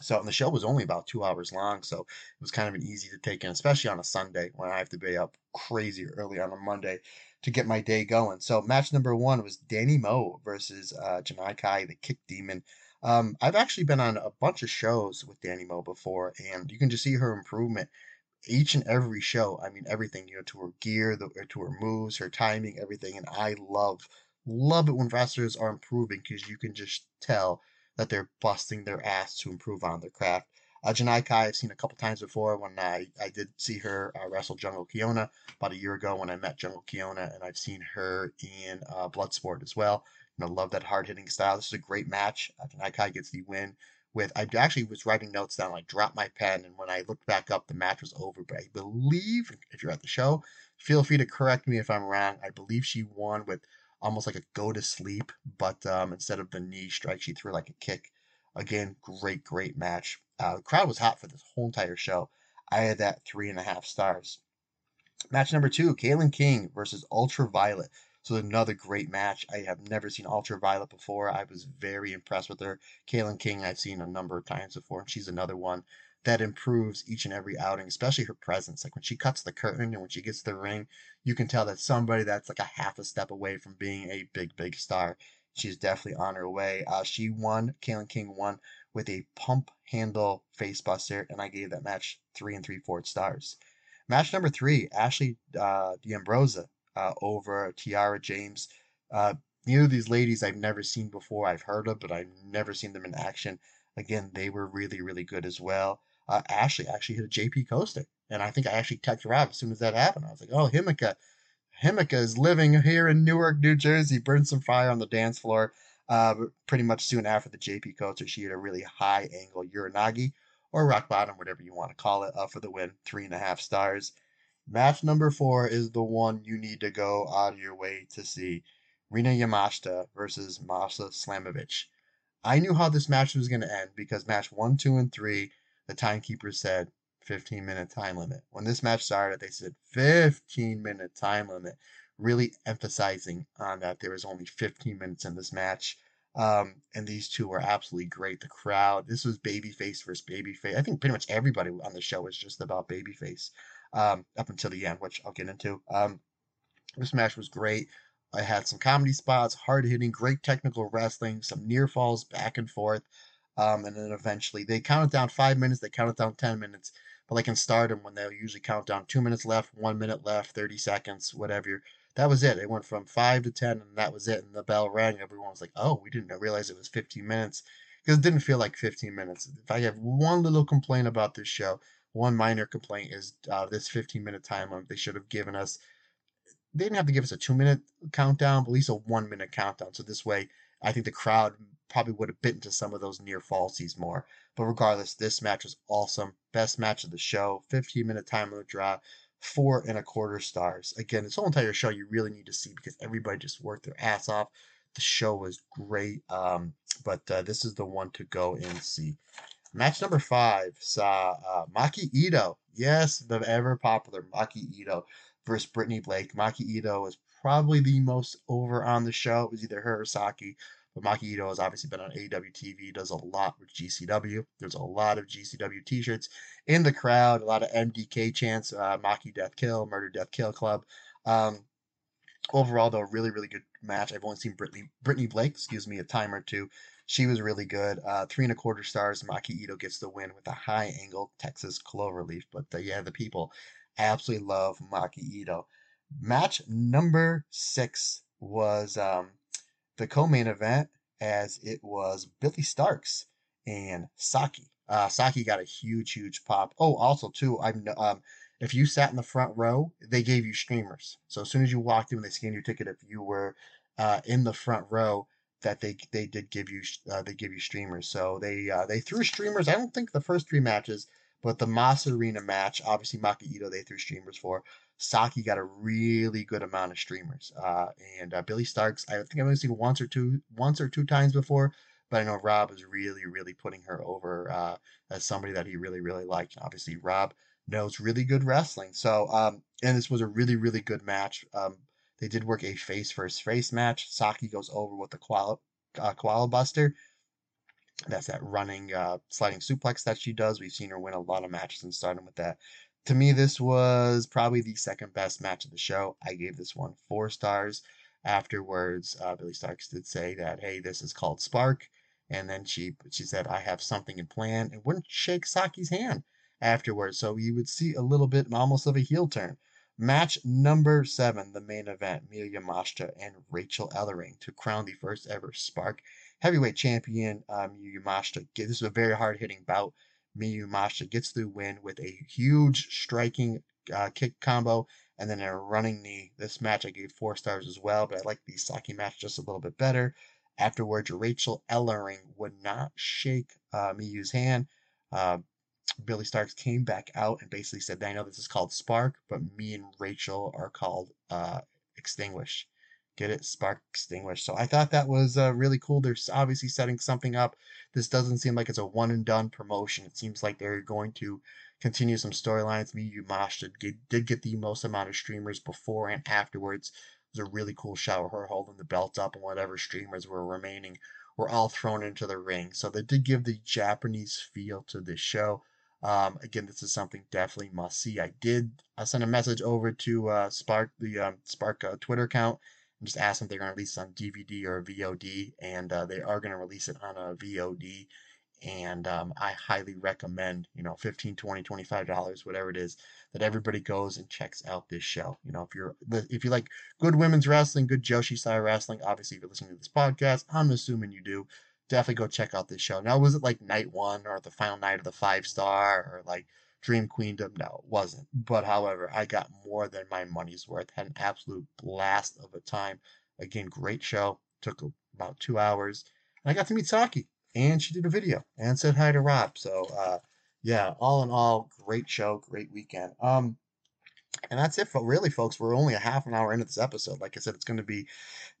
So and the show was only about two hours long, so it was kind of an easy to take in, especially on a Sunday when I have to be up crazy early on a Monday to get my day going. So match number one was Danny Moe versus uh, Janai Kai, the Kick Demon. Um, I've actually been on a bunch of shows with Danny Mo before, and you can just see her improvement each and every show. I mean, everything, you know, to her gear, the, to her moves, her timing, everything. And I love, love it when wrestlers are improving because you can just tell that they're busting their ass to improve on their craft. Uh, Janai Kai, I've seen a couple times before when I, I did see her uh, wrestle Jungle Kyona about a year ago when I met Jungle Kyona, and I've seen her in uh, Bloodsport as well. You know, love that hard hitting style. This is a great match. Uh, Kai gets the win. With I actually was writing notes down. I dropped my pen, and when I looked back up, the match was over. But I believe, if you're at the show, feel free to correct me if I'm wrong. I believe she won with almost like a go to sleep, but um, instead of the knee strike, she threw like a kick. Again, great, great match. Uh, the crowd was hot for this whole entire show. I had that three and a half stars. Match number two, Kaylin King versus Ultraviolet. So another great match. I have never seen Ultraviolet before. I was very impressed with her. Kaylin King I've seen a number of times before, and she's another one that improves each and every outing, especially her presence. Like when she cuts the curtain and when she gets the ring, you can tell that somebody that's like a half a step away from being a big, big star. She's definitely on her way. Uh, she won, Kaylin King won with a pump handle facebuster, and I gave that match three and three fourth stars. Match number three, Ashley uh, D'Amboise uh, over Tiara James. Uh, neither of these ladies I've never seen before. I've heard of, but I've never seen them in action. Again, they were really, really good as well. Uh, Ashley actually hit a JP coaster, and I think I actually texted her out as soon as that happened. I was like, "Oh, Himeka, Himeka is living here in Newark, New Jersey. Burned some fire on the dance floor." Uh, pretty much soon after the JP coaster, she hit a really high angle Uranage or rock bottom, whatever you want to call it, uh, for the win. Three and a half stars. Match number four is the one you need to go out of your way to see. Rina Yamashita versus Masha Slamovich. I knew how this match was going to end because match one, two, and three, the timekeeper said 15 minute time limit. When this match started, they said 15 minute time limit, really emphasizing on that there was only 15 minutes in this match. Um, and these two were absolutely great. The crowd, this was babyface versus babyface. I think pretty much everybody on the show was just about babyface um, up until the end, which I'll get into. Um, this match was great. I had some comedy spots, hard hitting, great technical wrestling, some near falls back and forth. Um, and then eventually they counted down five minutes, they counted down 10 minutes. But like in Stardom, when they usually count down two minutes left, one minute left, 30 seconds, whatever, that was it. It went from five to 10, and that was it. And the bell rang. Everyone was like, oh, we didn't realize it was 15 minutes because it didn't feel like 15 minutes. If I have one little complaint about this show, one minor complaint is uh, this 15 minute time limit. They should have given us they didn't have to give us a two minute countdown, but at least a one minute countdown. So this way, I think the crowd probably would have bitten to some of those near falsies more. But regardless, this match was awesome. Best match of the show. 15 minute time limit draw. Four and a quarter stars. Again, this whole entire show you really need to see because everybody just worked their ass off. The show was great. Um, but uh, this is the one to go and see. Match number five saw uh, Maki Ito. Yes, the ever popular Maki Ito versus Brittany Blake. Maki Ito is probably the most over on the show. It was either her or Saki. But Maki Ito has obviously been on AEW TV, does a lot with GCW. There's a lot of GCW t shirts in the crowd, a lot of MDK chants, uh, Maki Death Kill, Murder Death Kill Club. Um, overall, though, really, really good match. I've only seen Brittany, Brittany Blake, excuse me, a time or two. She was really good. Uh, three and a quarter stars. Maki Ito gets the win with a high angle Texas cloverleaf. But uh, yeah, the people absolutely love Maki Ito. Match number six was um, the co-main event, as it was Billie Starkz and Saki. Uh, Saki got a huge, huge pop. Oh, also too, I'm um, if you sat in the front row, they gave you streamers. So as soon as you walked in, they scanned your ticket. If you were uh, in the front row, that they they did give you uh, they give you streamers. So they uh, they threw streamers. I don't think the first three matches but the Mas Arena match, obviously Maki Ito, they threw streamers for. Saki got a really good amount of streamers. Uh, and uh, Billie Starkz, I think I've only seen once or two, once or two times before, but I know Rob is really, really putting her over uh, as somebody that he really, really liked. obviously, Rob knows really good wrestling. So, um, and this was a really, really good match. Um, they did work a face versus face match. Saki goes over with the koala, uh, koala buster. That's that running, uh, sliding suplex that she does. We've seen her win a lot of matches and starting with that. To me, this was probably the second best match of the show. I gave this one four stars. Afterwards, uh, Billie Starkz did say that, hey, this is called Spark. And then she she said, I have something in plan, and wouldn't shake Saki's hand afterwards. So you would see a little bit almost of a heel turn. Match number seven, the main event, Miyu Yamashita and Rachel Ellering to crown the first ever Spark heavyweight champion um, Miyu Yamashita. This is a very hard hitting bout. Miyu Yamashita gets the win with a huge striking uh, kick combo and then a running knee. This match I gave four stars as well, but I like the Saki match just a little bit better. Afterwards, Rachel Ellering would not shake uh, Miyu's hand. Uh, Billie Starkz came back out and basically said, I know this is called Spark, but me and Rachel are called uh, Extinguish. Get it? Spark Extinguish. So I thought that was uh, really cool. They're obviously setting something up. This doesn't seem like it's a one and done promotion. It seems like they're going to continue some storylines. Miyu Yamashita did, did get the most amount of streamers before and afterwards. It was a really cool shot her holding the belt up and whatever streamers were remaining were all thrown into the ring. So they did give the Japanese feel to this show. Um, again, this is something definitely must see. I did I sent a message over to uh, Spark the um, Spark uh, Twitter account and just asked them if they're going to release on DVD or VOD, and uh, they are going to release it on a VOD. And um, I highly recommend, you know, 15 20 $25, whatever it is, that everybody goes and checks out this show. You know, if you're if you like good women's wrestling, good Joshi style wrestling, obviously if you're listening to this podcast, I'm assuming you do. Definitely go check out this show. Now, was it like night one or the final night of the five star or like Dream Queendom? No, it wasn't. But however, I got more than my money's worth. Had an absolute blast of a time. Again, great show. Took about two hours. And I got to meet Saki. And she did a video and said hi to Rob. So uh, yeah, all in all, great show, great weekend. Um, and that's it for really, folks. We're only a half an hour into this episode. Like I said, it's going to be,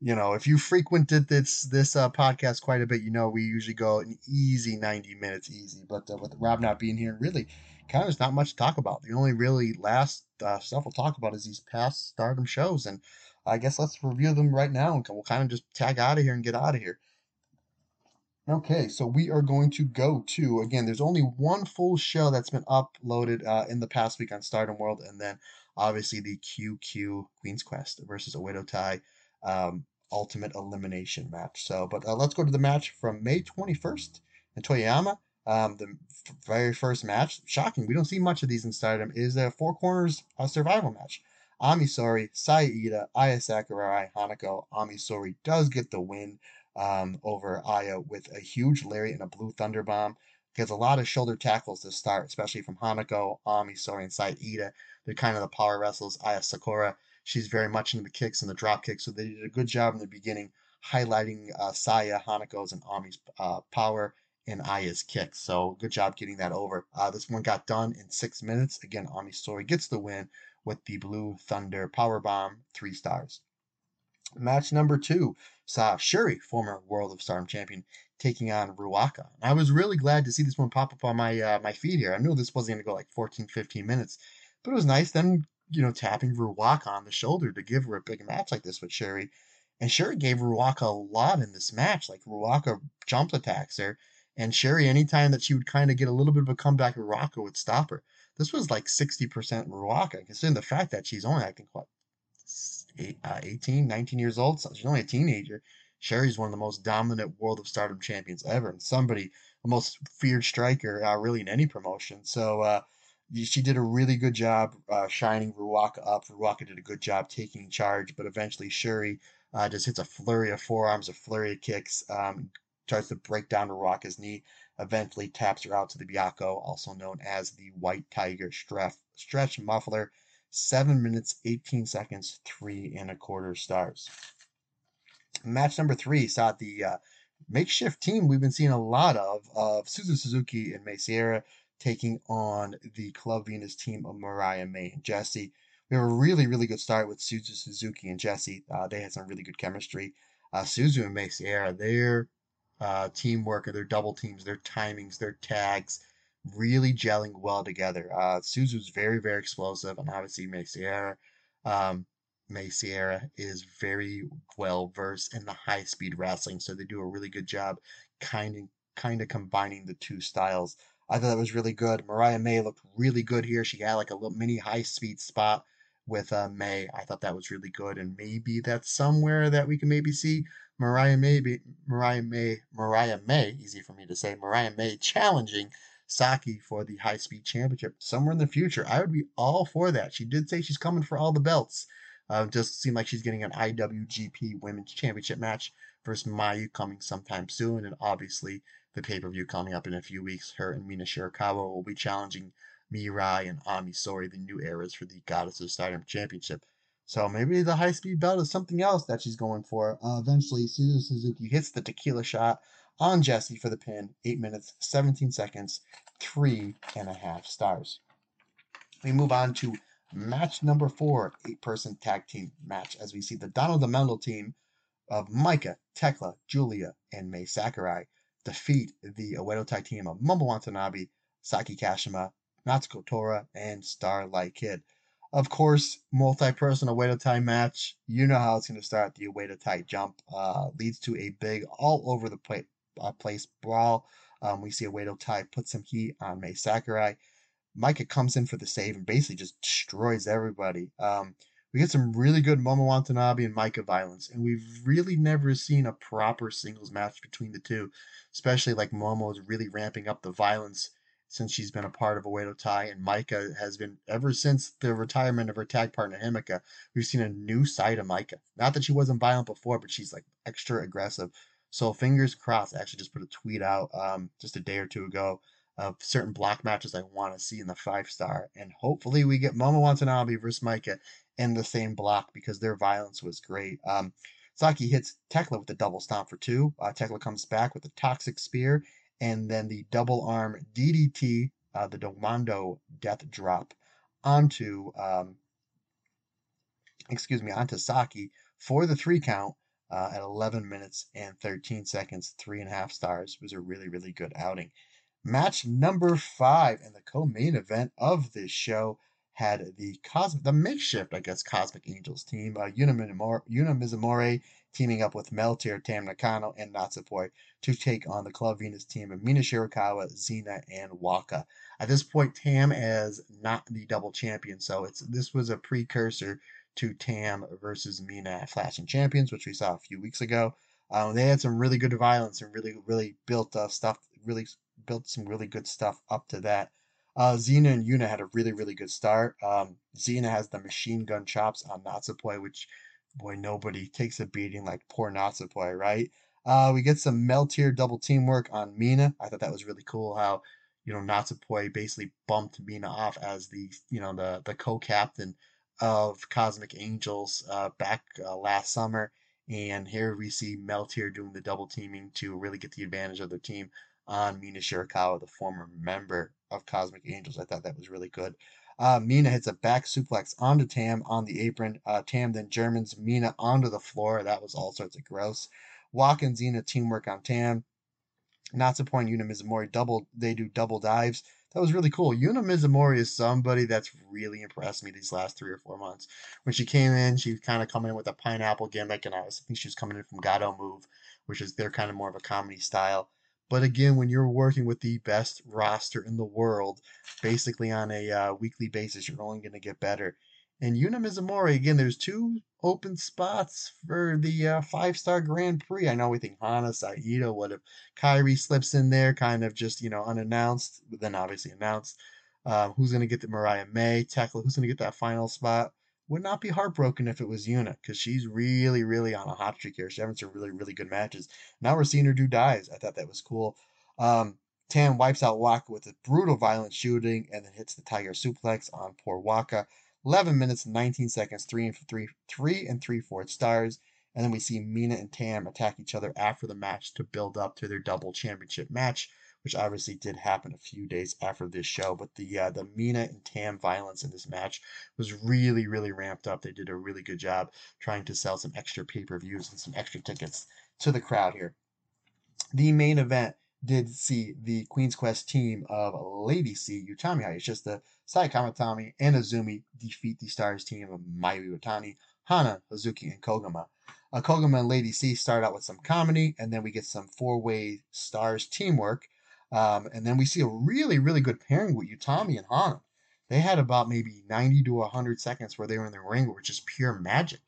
you know, if you frequented this this uh, podcast quite a bit, you know we usually go an easy ninety minutes, easy. But uh, with Rob not being here, really, kind of there's not much to talk about. The only really last uh, stuff we'll talk about is these past Stardom shows, and I guess let's review them right now, and we'll kind of just tag out of here and get out of here. Okay, so we are going to go to again. There's only one full show that's been uploaded uh, in the past week on Stardom World, and then obviously the QQ Queen's Quest versus Oedo Tai um, Ultimate Elimination match. So, but uh, let's go to the match from May 21st in Toyama. Um, the f- very first match, shocking, we don't see much of these in Stardom, is a Four Corners uh, survival match. Ami Sohrei, Saida, Aya Sakurai, Hanako. Ami Sohrei does get the win um, over Aya with a huge lariat and a blue thunder bomb. Gets a lot of shoulder tackles to start, especially from Hanako, Ami, Sohrei, and Saida. They're kind of the power wrestlers. Aya Sakura, she's very much into the kicks and the drop kicks, so they did a good job in the beginning highlighting uh, Saya, Hanako's, and Ami's uh, power and Aya's kicks. So good job getting that over. Uh, this one got done in six minutes. Again, Ami Sohrei gets the win with the Blue Thunder Power Bomb, three stars. Match number two saw Syuri, former World of Stardom champion, taking on Ruaka. I was really glad to see this one pop up on my uh, my feed here. I knew this wasn't going to go like 14, 15 minutes, but it was nice then, you know, tapping Ruaka on the shoulder to give her a big match like this with Syuri. And Syuri gave Ruaka a lot in this match. Like Ruaka jump attacks her, and Syuri, anytime that she would kind of get a little bit of a comeback, Ruaka would stop her. This was like 60% Ruaka, considering the fact that she's only, I think, what, uh, 18, 19 years old. So she's only a teenager. Syuri's one of the most dominant World of Stardom champions ever, and somebody, the most feared striker uh, really in any promotion. So uh, she did a really good job uh, shining Ruaka up. Ruaka did a good job taking charge, but eventually Syuri uh, just hits a flurry of forearms, a flurry of kicks, um, tries to break down Ruaka's knee, eventually taps her out to the Byakko, also known as the White Tiger stretch, stretch muffler 7 minutes 18 seconds, three and a quarter stars. Match number three saw the uh, makeshift team we've been seeing a lot of of Suzu Suzuki and Mei Seira taking on the Club Venus team of Mariah May and Jesse. We have a really, really good start with Suzu Suzuki and Jesse. Uh, they had some really good chemistry. Uh, Suzu and Mei Seira, they're uh, teamwork or their double teams, their timings, their tags, really gelling well together. Uh, Suzu's very, very explosive, and obviously Mei Seira. Um, Mei Seira is very well versed in the high speed wrestling, so they do a really good job kind of kind of combining the two styles. I thought that was really good. Mariah May looked really good here. She had like a little mini high speed spot with uh, May. I thought that was really good, and maybe that's somewhere that we can maybe see Mariah May, Mariah May, Mariah May, easy for me to say, Mariah May challenging Saki for the high speed championship somewhere in the future. I would be all for that. She did say she's coming for all the belts. Uh, just seem like she's getting an IWGP Women's Championship match versus Mayu coming sometime soon, and obviously the pay per view coming up in a few weeks. Her and Mina Shirakawa will be challenging Mirai and Ami Sohrei, the new eras for the Goddess of Stardom Championship. So maybe the high speed belt is something else that she's going for. Uh, eventually, Suzu Suzuki hits the tequila shot on Jesse for the pin. 8 minutes, 17 seconds, three and a half stars. We move on to match number four, eight person tag team match, as we see the Donna Del Mondo team of Maika, Tekla, Julia, and Mai Sakurai defeat the Oedo Tai team of Momo Watanabe, Saki Kashima, Natsuko Tora, and Starlight Kid. Of course, multi-person Oedo Tai match. You know how it's going to start. The Oedo Tai jump uh, leads to a big all over the uh, place brawl. Um, we see Oedo Tai put some heat on Mai Sakurai. Maika comes in for the save and basically just destroys everybody. Um, we get some really good Momo Watanabe and Maika violence, and we've really never seen a proper singles match between the two, especially like Momo is really ramping up the violence since she's been a part of Oedo Tai, and Maika has been ever since the retirement of her tag partner Himeka. We've seen a new side of Maika. Not that she wasn't violent before, but she's like extra aggressive. So fingers crossed. I actually just put a tweet out um, just a day or two ago of certain block matches I want to see in the five star, and hopefully we get Momo Watanabe versus Maika in the same block because their violence was great. Um, Saki hits Tekla with a double stomp for two. Uh, Tekla comes back with a toxic spear and then the double arm DDT, uh, the Domando death drop onto, um, excuse me, onto Saki for the three count uh, at 11 minutes and 13 seconds, three and a half stars. It was a really, really good outing. Match number five and the co-main event of this show had the cosmic, the makeshift, I guess, Cosmic Angels team, uh, Yuna, Mizumori teaming up with Meltear, Tam Nakano, and Natsupoi to take on the Club Venus team of Mina Shirakawa, Xena, and Waka. At this point, Tam is not the double champion, so it's this was a precursor to Tam versus Mina Flashing Champions, which we saw a few weeks ago. Um, they had some really good violence and really, really built uh, stuff, really built some really good stuff up to that. Uh, Xena and Yuna had a really, really good start. Um, Xena has the machine gun chops on Natsupoi, which boy, nobody takes a beating like poor Natsupoi, right? Uh, we get some Meltear double teamwork on Mina. I thought that was really cool how, you know, Natsupoi basically bumped Mina off as the, you know, the, the co-captain of Cosmic Angels uh, back uh, last summer. And here we see Meltear doing the double teaming to really get the advantage of their team on Mina Shirakawa, the former member of Cosmic Angels. I thought that was really good. Uh, Mina hits a back suplex onto Tam on the apron. Uh, Tam then Germans Mina onto the floor. That was all sorts of gross. Walk and teamwork on Tam. Natsupoi Yuna Mizumori double. They do double dives. That was really cool. Yuna Mizumori is somebody that's really impressed me these last three or four months. When she came in, she kind of coming in with a pineapple gimmick, and I was I think she was coming in from Gatoh Move, which is their kind of more of a comedy style. But again, when you're working with the best roster in the world, basically on a uh, weekly basis, you're only going to get better. And Yuna Mizumori, again, there's two open spots for the uh, five star Grand Prix. I know we think Hana, Saito, what if Kairi slips in there, kind of just, you know, unannounced, but then obviously announced. Um, who's going to get the Mariah May, Tekla, who's going to get that final spot? Would not be heartbroken if it was Yuna because she's really, really on a hot streak here. She's having some really, really good matches. Now we're seeing her do dives. I thought that was cool. Um, Tam wipes out Waka with a brutal violent shooting and then hits the Tiger suplex on poor Waka. 11 minutes and 19 seconds, three and three, three and three fourths stars. And then we see Mina and Tam attack each other after the match to build up to their double championship match which obviously did happen a few days after this show. But the uh, the Mina and Tam violence in this match was really really ramped up. They did a really good job trying to sell some extra pay per views and some extra tickets to the crowd here. the main event did see the Queen's Quest team of Lady C, Utami Hayashishita, Saya Kamatani, and Azumi defeat the Stars team of Mayu Iwatani, Hanan, Hazuki, and Koguma. Uh, Koguma and Lady C start out with some comedy, and then we get some four-way Stars teamwork. Um, and then we see a really, really good pairing with Utami and Hanan. They had about maybe 90 to 100 seconds where they were in the ring, which is pure magic.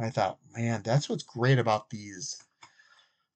I thought, man, that's what's great about these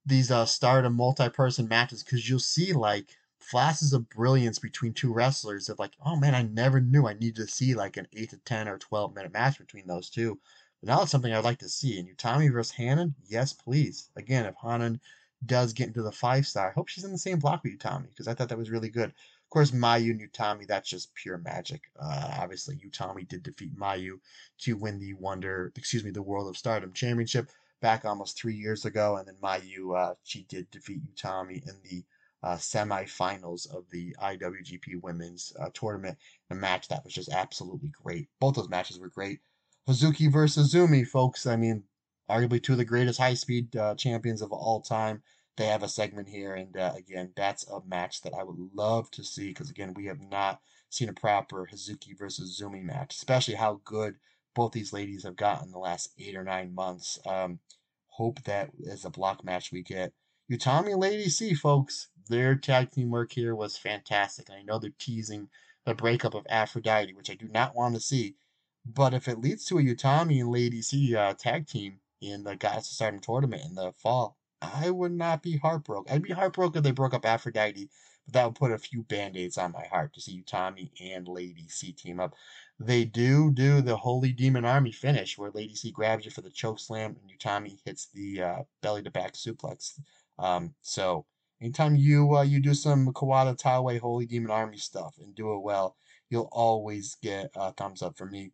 these uh stardom multi-person matches because you'll see like flashes of brilliance between two wrestlers of like, oh man, I never knew I needed to see like an eight to ten or twelve minute match between those two. But now it's something I'd like to see. And Utami versus Hanan, yes, please. Again, if Hanan does get into the five star, I hope she's in the same block with Utami because I thought that was really good. Of course, Mayu and Utami, that's just pure magic. Uh, obviously, Utami did defeat Mayu to win the Wonder, excuse me, the World of Stardom Championship back almost three years ago. And then Mayu, uh, she did defeat Utami in the uh, semifinals of the IWGP Women's uh, Tournament, a match that was just absolutely great. Both those matches were great. Hazuki versus Zumi, folks. I mean, arguably two of the greatest high speed uh, champions of all time they have a segment here, and uh, again, that's a match that I would love to see because again, we have not seen a proper Hazuki versus Zumi match, especially how good both these ladies have gotten the last eight or nine months. Um, hope that as a block match we get. Utami and Lady C, folks, their tag team work here was fantastic. I know they're teasing the breakup of Aphrodite, which I do not want to see. But if it leads to a Utami and Lady C uh, tag team in the Goddess of Stardom tournament in the fall, I would not be heartbroken. I'd be heartbroken if they broke up Aphrodite, but that would put a few band aids on my heart to see Tommy and Lady C team up. They do do the Holy Demon Army finish where Lady C grabs you for the choke slam and Utami hits the uh, belly to back suplex. Um, so anytime you uh, you do some Kawada Taue Holy Demon Army stuff and do it well, you'll always get a thumbs up from me.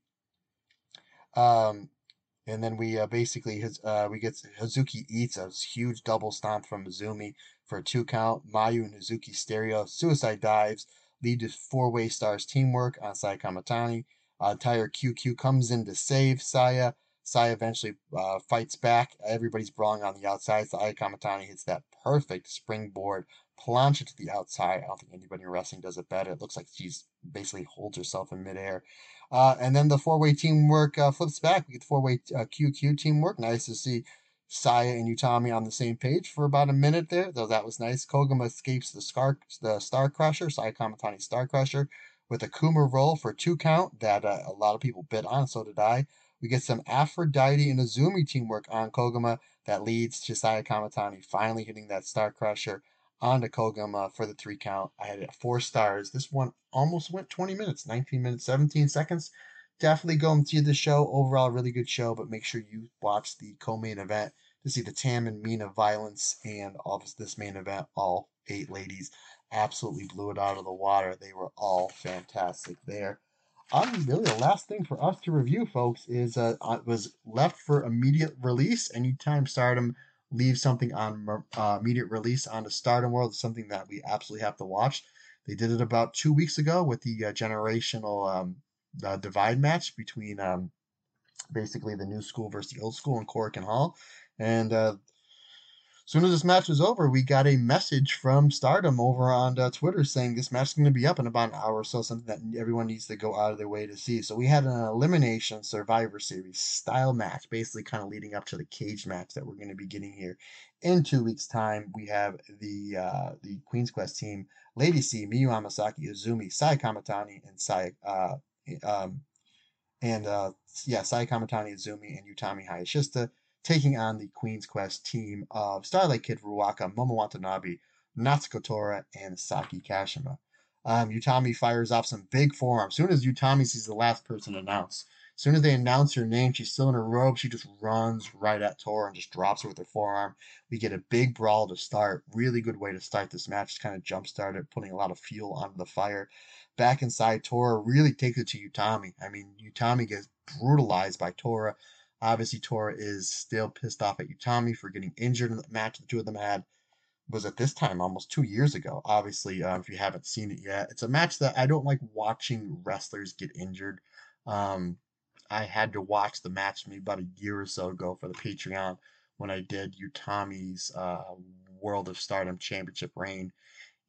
Um, and then we uh, basically uh, we get Hazuki eats a huge double stomp from Azumi for a two count. Mayu and Hazuki stereo suicide dives lead to four way stars teamwork on Saya Kamatani. Uh, Tire QQ comes in to save Saya. Saya eventually uh, fights back. Everybody's brawling on the outside. Saya Kamatani hits that perfect springboard plancha to the outside. I don't think anybody in wrestling does it better. It looks like she's basically holds herself in midair. Uh, and then the four way teamwork uh, flips back. We get the four way uh, QQ teamwork. Nice to see Saya and Utami on the same page for about a minute there, though that was nice. Koguma escapes the Scar the Star Crusher, Saya Kamatani Star Crusher, with a Kuma roll for two count that uh, a lot of people bit on, so did I. We get some Aphrodite and Azumi teamwork on Koguma that leads to Saya Kamatani finally hitting that Star Crusher onto Koguma for the three count. I had it at four stars. This one almost went 20 minutes, 19 minutes, 17 seconds. Definitely go and see the show. Overall, really good show, but make sure you watch the co main event to see the Tam and Mina violence and all this main event. All eight ladies absolutely blew it out of the water. They were all fantastic there. Um, really, the last thing for us to review, folks, is uh, was left for immediate release. Anytime Stardom leave something on uh, immediate release on the Stardom World is something that we absolutely have to watch. They did it about two weeks ago with the uh, generational um, uh, divide match between um, basically the new school versus the old school in Korakuen Hall. And uh, soon as this match was over, we got a message from Stardom over on uh, Twitter saying this match is going to be up in about an hour or so, something that everyone needs to go out of their way to see. So we had an elimination Survivor Series style match, basically kind of leading up to the cage match that we're going to be getting here in two weeks' time. We have the uh, the Queen's Quest team, Lady C, Miyu Amasaki, Azumi, Saya Kamatani, and Sai. Uh, um, and uh, yeah, Saya Kamatani, Azumi, and Utami Hayashishita taking on the Queen's Quest team of Starlight Kid Ruaka, Momo Watanabe, Natsuko Tora, and Saki Kashima. Um, Utami fires off some big forearms. As soon as Utami sees the last person announced, as soon as they announce her name, she's still in her robe. She just runs right at Tora and just drops her with her forearm. We get a big brawl to start. Really good way to start this match. Just kind of jump started, putting a lot of fuel onto the fire. Back inside, Tora really takes it to Utami. I mean, Utami gets brutalized by Tora. Obviously, Tora is still pissed off at Utami for getting injured in the match the two of them had. Was at this time almost two years ago. Obviously, uh, if you haven't seen it yet, it's a match that I don't like watching wrestlers get injured. Um, I had to watch the match maybe about a year or so ago for the Patreon when I did Utami's uh, World of Stardom Championship reign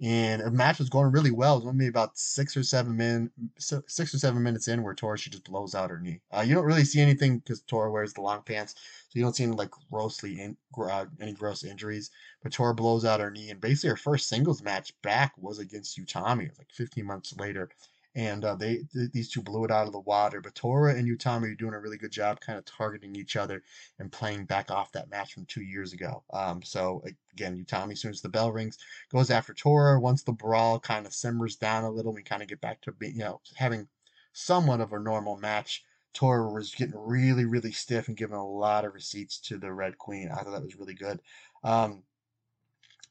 and a match was going really well. It was only about six or seven min, six or seven minutes in, where Tora she just blows out her knee. Uh, you don't really see anything because Tora wears the long pants, so you don't see any like grossly in, uh, any gross injuries. But Tora blows out her knee, and basically her first singles match back was against Utami. It was like 15 months later, and uh, they th- these two blew it out of the water. But Tora and Utami are doing a really good job, kind of targeting each other and playing back off that match from two years ago. Um, so again, Utami, as soon as the bell rings, goes after Tora. Once the brawl kind of simmers down a little, we kind of get back to you know, having somewhat of a normal match. Tora was getting really, really stiff and giving a lot of receipts to the Red Queen. I thought that was really good. Um,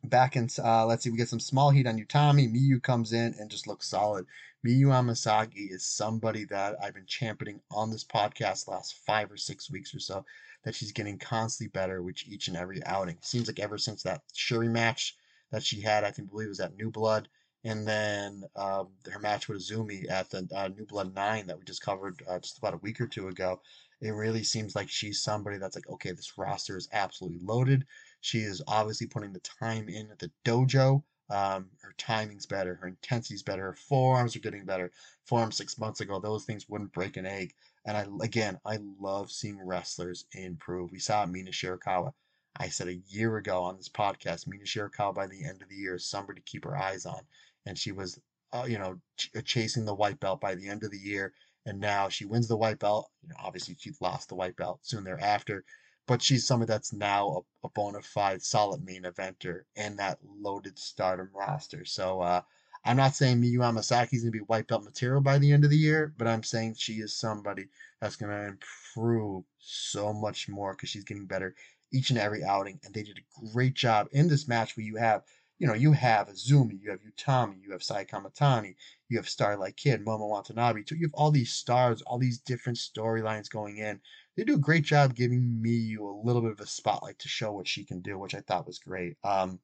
back in, uh, let's see, we get some small heat on Utami. Miyu comes in and just looks solid. Miyu Amasaki is somebody that I've been championing on this podcast last five or six weeks or so. That she's getting constantly better with each and every outing. Seems like ever since that Syuri match that she had, I think believe it was at New Blood, and then um, her match with Azumi at the uh, New Blood Nine that we just covered uh, just about a week or two ago. It really seems like she's somebody that's like, okay, this roster is absolutely loaded. She is obviously putting the time in at the dojo. Um, her timing's better, her intensity's better, her forearms are getting better. Forearms six months ago, those things wouldn't break an egg. And I again, I love seeing wrestlers improve. We saw Mina Shirakawa. I said a year ago on this podcast, Mina Shirakawa by the end of the year is somebody to keep her eyes on, and she was, uh, you know, ch- uh, chasing the white belt by the end of the year. And now she wins the white belt. You know, obviously she lost the white belt soon thereafter but she's somebody that's now a, a bona fide solid main eventer in that loaded stardom roster. So uh, I'm not saying Miyu Amasaki is going to be white belt material by the end of the year, but I'm saying she is somebody that's going to improve so much more because she's getting better each and every outing. And they did a great job in this match where you have, you know, you have Azumi, you have Utami, you have Saya Kamatani, you have Starlight Kid, Momo Watanabe. So you have all these stars, all these different storylines going in they do a great job giving Miyu a little bit of a spotlight to show what she can do, which I thought was great. Um,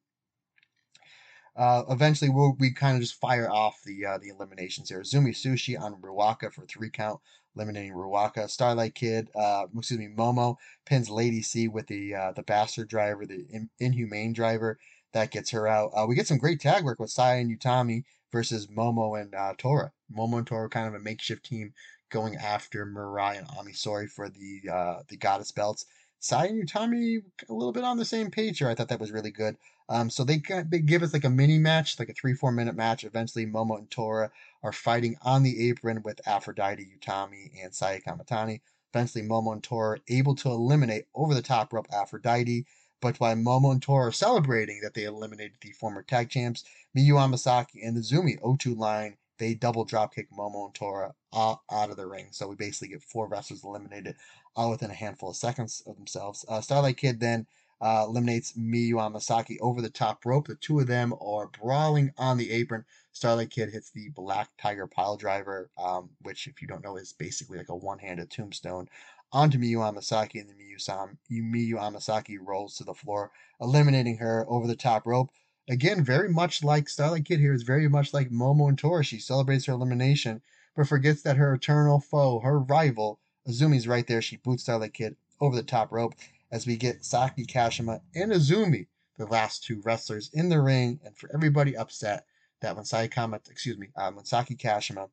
uh, eventually, we'll, we kind of just fire off the uh, the eliminations here. Zumi Sushi on Ruaka for three count, eliminating Ruaka. Starlight Kid, uh, excuse me, Momo pins Lady C with the uh, the bastard driver, the in, inhumane driver that gets her out. Uh, we get some great tag work with Sai and Utami versus Momo and uh, Tora. Momo and Tora kind of a makeshift team going after Mirai and Ami Sohrei for the uh, the goddess belts. Sai and Utami a little bit on the same page here. I thought that was really good. Um, so they they give us like a mini match, like a three four minute match. Eventually, Momo and Tora are fighting on the apron with Aphrodite, Utami, and Saya Kamatani. Eventually, Momo and Tora able to eliminate over the top rope Aphrodite. But while Momo and Tora are celebrating that they eliminated the former tag champs, Miyu Amasaki and the Zumi O2 line they double dropkick Momo and Tora out, out of the ring. So we basically get four wrestlers eliminated all within a handful of seconds of themselves. Uh, Starlight Kid then uh, eliminates Miyu Amasaki over the top rope. The two of them are brawling on the apron. Starlight Kid hits the Black Tiger pile driver, um, which, if you don't know, is basically like a one handed tombstone onto Miyu Amasaki, and then Miyu, Sam, Miyu Amasaki rolls to the floor, eliminating her over the top rope. Again, very much like Starlight Kid here is very much like Momo and Tora. She celebrates her elimination, but forgets that her eternal foe, her rival, Azumi's right there. She boots Starlight Kid over the top rope as we get Saki Kashima and Azumi, the last two wrestlers in the ring, and for everybody upset that when Saki excuse me, um, when Saki Kashima,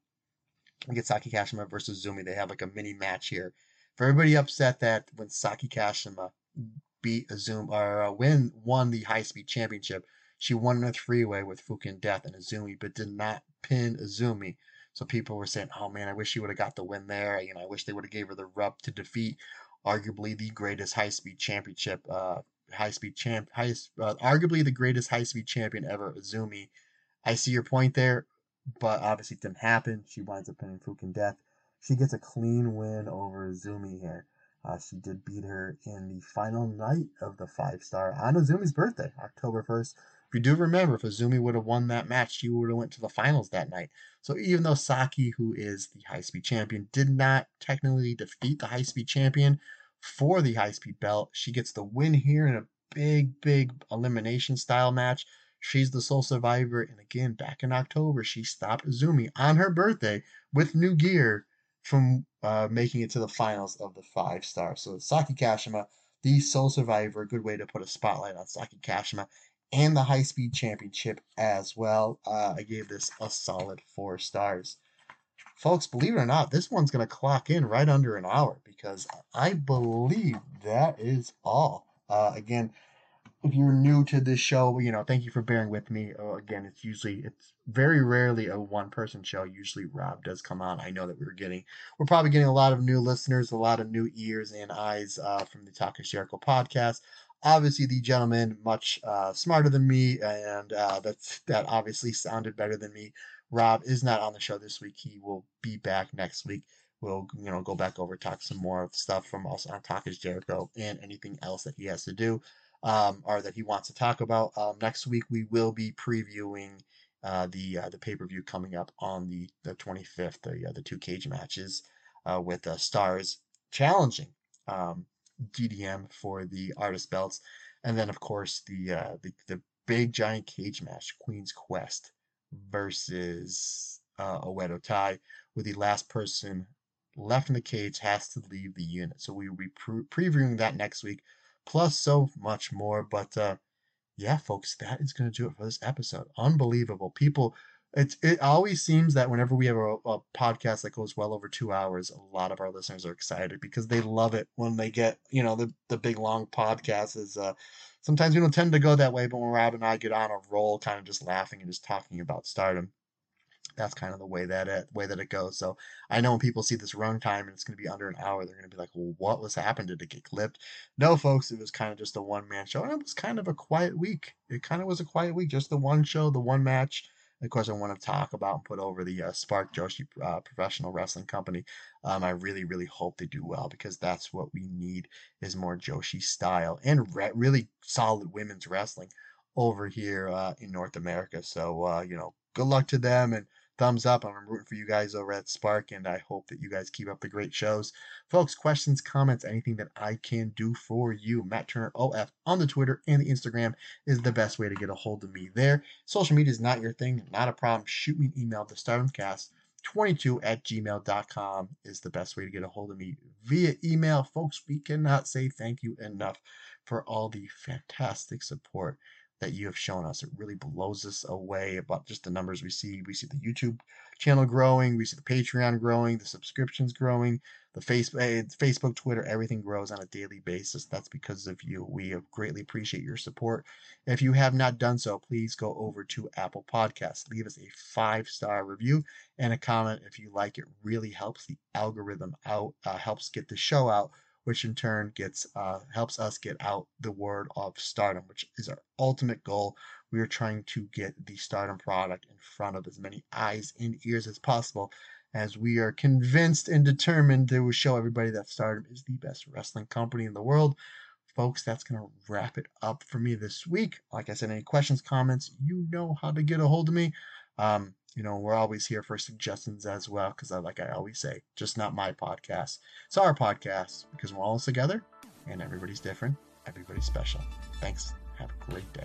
we get Saki Kashima versus Azumi, they have like a mini match here. For everybody upset that when Saki Kashima beat Azumi or uh, win won the high speed championship, she won in a three way with Fukigen Death and Azumi, but did not pin Azumi. So people were saying, "Oh man, I wish she would have got the win there. You know, I wish they would have gave her the rub to defeat arguably the greatest high speed championship, uh, high speed champ, highest, uh, arguably the greatest high speed champion ever, Azumi." I see your point there, but obviously it didn't happen. She winds up pinning Fukigen Death. She gets a clean win over Azumi here. Uh, she did beat her in the final night of the five star on Azumi's birthday, October 1st, if you do remember, if Azumi would have won that match, she would have went to the finals that night. So even though Saki, who is the high speed champion, did not technically defeat the high speed champion for the high speed belt, she gets the win here in a big, big elimination style match. She's the sole survivor, and again, back in October, she stopped Azumi on her birthday with new gear from uh, making it to the finals of the five stars. So Saki Kashima, the sole survivor, a good way to put a spotlight on Saki Kashima and the High Speed Championship as well. Uh, I gave this a solid four stars. Folks, believe it or not, this one's going to clock in right under an hour because I believe that is all. Uh, again, if you're new to this show, you know, thank you for bearing with me. Uh, again, it's usually it's very rarely a one person show. Usually Rob does come on. I know that we're getting we're probably getting a lot of new listeners, a lot of new ears and eyes uh, from the Jericho podcast. Obviously, the gentleman much uh, smarter than me, and uh, that's that obviously sounded better than me. Rob is not on the show this week. He will be back next week. We'll you know go back over talk some more stuff from us on Talk is Jericho and anything else that he has to do um, or that he wants to talk about. Um, next week we will be previewing uh, the uh, the pay per view coming up on the the 25th. The uh, the two cage matches uh, with uh, stars challenging um, DDM for the artist belts, and then of course the uh, the the big giant cage match, Queen's Quest versus uh, Oedo Tai, where the last person left in the cage has to leave the unit. So we will be pre- previewing that next week plus so much more. But uh, yeah, folks, that is going to do it for this episode. Unbelievable. People, it's, it always seems that whenever we have a, a, podcast that goes well over two hours, a lot of our listeners are excited because they love it when they get, you know, the, the big long podcast is, uh, sometimes we don't tend to go that way, but when Rob and I get on a roll, kind of just laughing and just talking about stardom, that's kind of the way that it way that it goes. So I know when people see this run time and it's going to be under an hour, they're going to be like, "Well, what was happened? Did it get clipped?" No, folks, it was kind of just a one man show, and it was kind of a quiet week. It kind of was a quiet week, just the one show, the one match. Of course, I want to talk about and put over the uh, Spark Joshi uh, Professional Wrestling Company. Um, I really, really hope they do well because that's what we need is more Joshi style and re- really solid women's wrestling over here uh, in North America. So, uh, you know, good luck to them and thumbs up. I'm rooting for you guys over at Spark, and I hope that you guys keep up the great shows. Folks, questions, comments, anything that I can do for you. Matt Turner OF on the Twitter and the Instagram is the best way to get a hold of me there. Social media is not your thing, not a problem. Shoot me an email to stardomcast22 at gmail.com is the best way to get a hold of me via email. Folks, we cannot say thank you enough for all the fantastic support that you have shown us. It really blows us away about just the numbers we see. We see the YouTube channel growing, we see the Patreon growing, the subscriptions growing, the Facebook, eh, Facebook, Twitter, everything grows on a daily basis. That's because of you. We greatly appreciate your support. If you have not done so, please go over to Apple Podcasts. Leave us a five star review and a comment if you like. It really helps the algorithm out, uh, helps get the show out which in turn gets uh, helps us get out the word of stardom, which is our ultimate goal. We are trying to get the stardom product in front of as many eyes and ears as possible, as we are convinced and determined to show everybody that stardom is the best wrestling company in the world. Folks, that's going to wrap it up for me this week. Like I said, any questions, comments, you know how to get a hold of me. Um, you know, we're always here for suggestions as well, because like I always say, just not my podcast. It's our podcast because we're all together and everybody's different, everybody's special. Thanks. Have a great day.